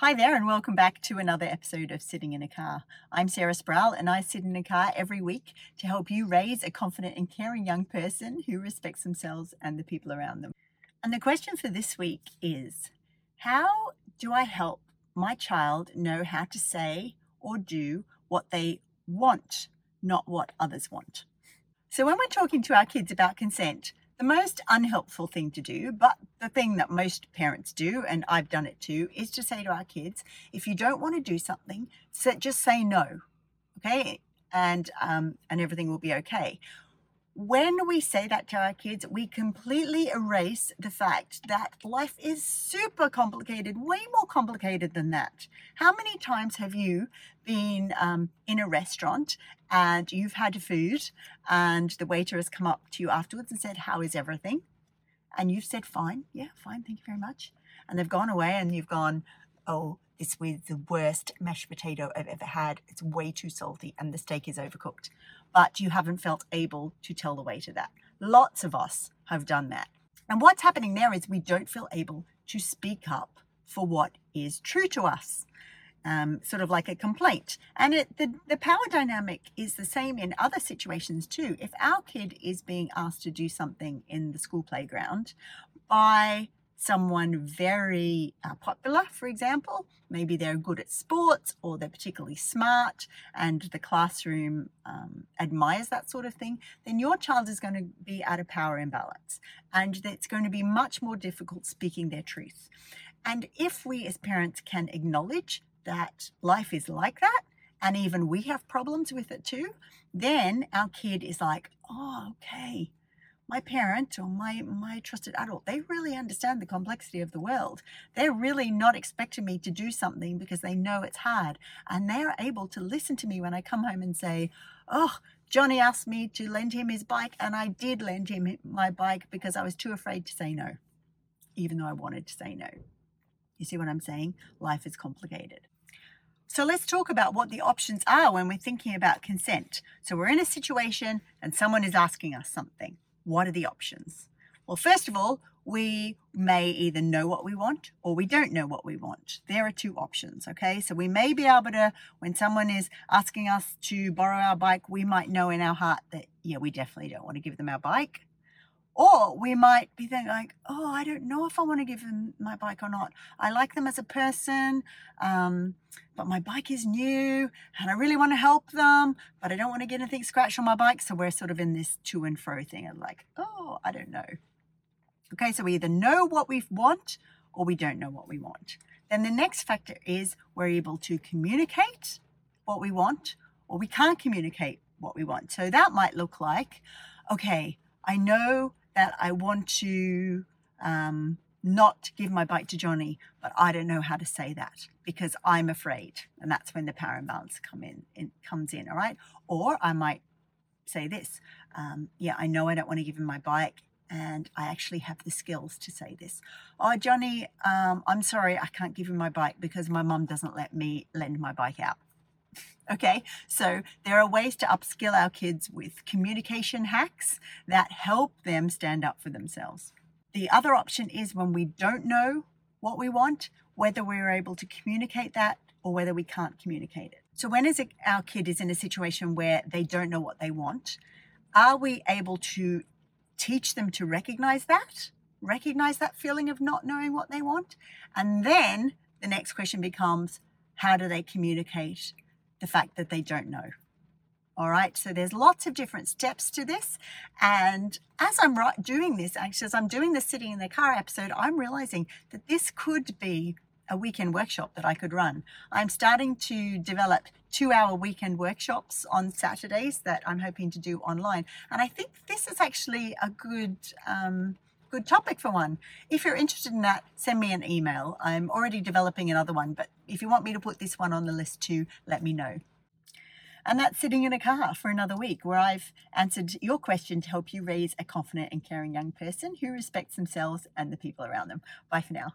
Hi there, and welcome back to another episode of Sitting in a Car. I'm Sarah Sproul, and I sit in a car every week to help you raise a confident and caring young person who respects themselves and the people around them. And the question for this week is How do I help my child know how to say or do what they want, not what others want? So, when we're talking to our kids about consent, the most unhelpful thing to do, but the thing that most parents do, and I've done it too, is to say to our kids, if you don't want to do something, just say no, okay, and um, and everything will be okay when we say that to our kids, we completely erase the fact that life is super complicated, way more complicated than that. How many times have you been um, in a restaurant and you've had food and the waiter has come up to you afterwards and said, How is everything? And you've said, Fine, yeah, fine, thank you very much. And they've gone away and you've gone, Oh, this was the worst mashed potato I've ever had. It's way too salty and the steak is overcooked. But you haven't felt able to tell the waiter that. Lots of us have done that. And what's happening there is we don't feel able to speak up for what is true to us. Um, sort of like a complaint. And it, the, the power dynamic is the same in other situations too. If our kid is being asked to do something in the school playground by someone very uh, popular, for example. Maybe they're good at sports or they're particularly smart and the classroom um, admires that sort of thing, then your child is going to be at a power imbalance and it's going to be much more difficult speaking their truth. And if we as parents can acknowledge that life is like that, and even we have problems with it too, then our kid is like, oh, okay, my parent or my my trusted adult they really understand the complexity of the world. They're really not expecting me to do something because they know it's hard and they're able to listen to me when i come home and say oh johnny asked me to lend him his bike and i did lend him my bike because i was too afraid to say no even though i wanted to say no you see what i'm saying? Life is complicated so let's talk about what the options are when we're thinking about consent. So we're in a situation and someone is asking us something what are the options? Well, first of all, we may either know what we want or we don't know what we want. There are two options, okay? So we may be able to, when someone is asking us to borrow our bike, we might know in our heart that, yeah, we definitely don't want to give them our bike. Or we might be thinking like, oh, I don't know if I want to give them my bike or not. I like them as a person, um, but my bike is new and I really want to help them, but I don't want to get anything scratched on my bike. So we're sort of in this to and fro thing of like, oh, I don't know. Okay, so we either know what we want or we don't know what we want. Then the next factor is we're able to communicate what we want or we can't communicate what we want. So that might look like, okay, I know that I want to um, not give my bike to Johnny, but I don't know how to say that because I'm afraid, and that's when the power imbalance come in, in comes in. All right, or I might say this: um, Yeah, I know I don't want to give him my bike, and I actually have the skills to say this. Oh, Johnny, um, I'm sorry, I can't give you my bike because my mum doesn't let me lend my bike out. Okay, so there are ways to upskill our kids with communication hacks that help them stand up for themselves. The other option is when we don't know what we want, whether we're able to communicate that or whether we can't communicate it. So, when is it, our kid is in a situation where they don't know what they want, are we able to teach them to recognize that? Recognize that feeling of not knowing what they want? And then the next question becomes how do they communicate the fact that they don't know. All right, so there's lots of different steps to this. And as I'm doing this, actually, as I'm doing the sitting in the car episode, I'm realizing that this could be a weekend workshop that I could run. I'm starting to develop two hour weekend workshops on Saturdays that I'm hoping to do online. And I think this is actually a good um, good topic for one. If you're interested in that, send me an email. I'm already developing another one, but if you want me to put this one on the list too, let me know. And that's sitting in a car for another week where I've answered your question to help you raise a confident and caring young person who respects themselves and the people around them. Bye for now.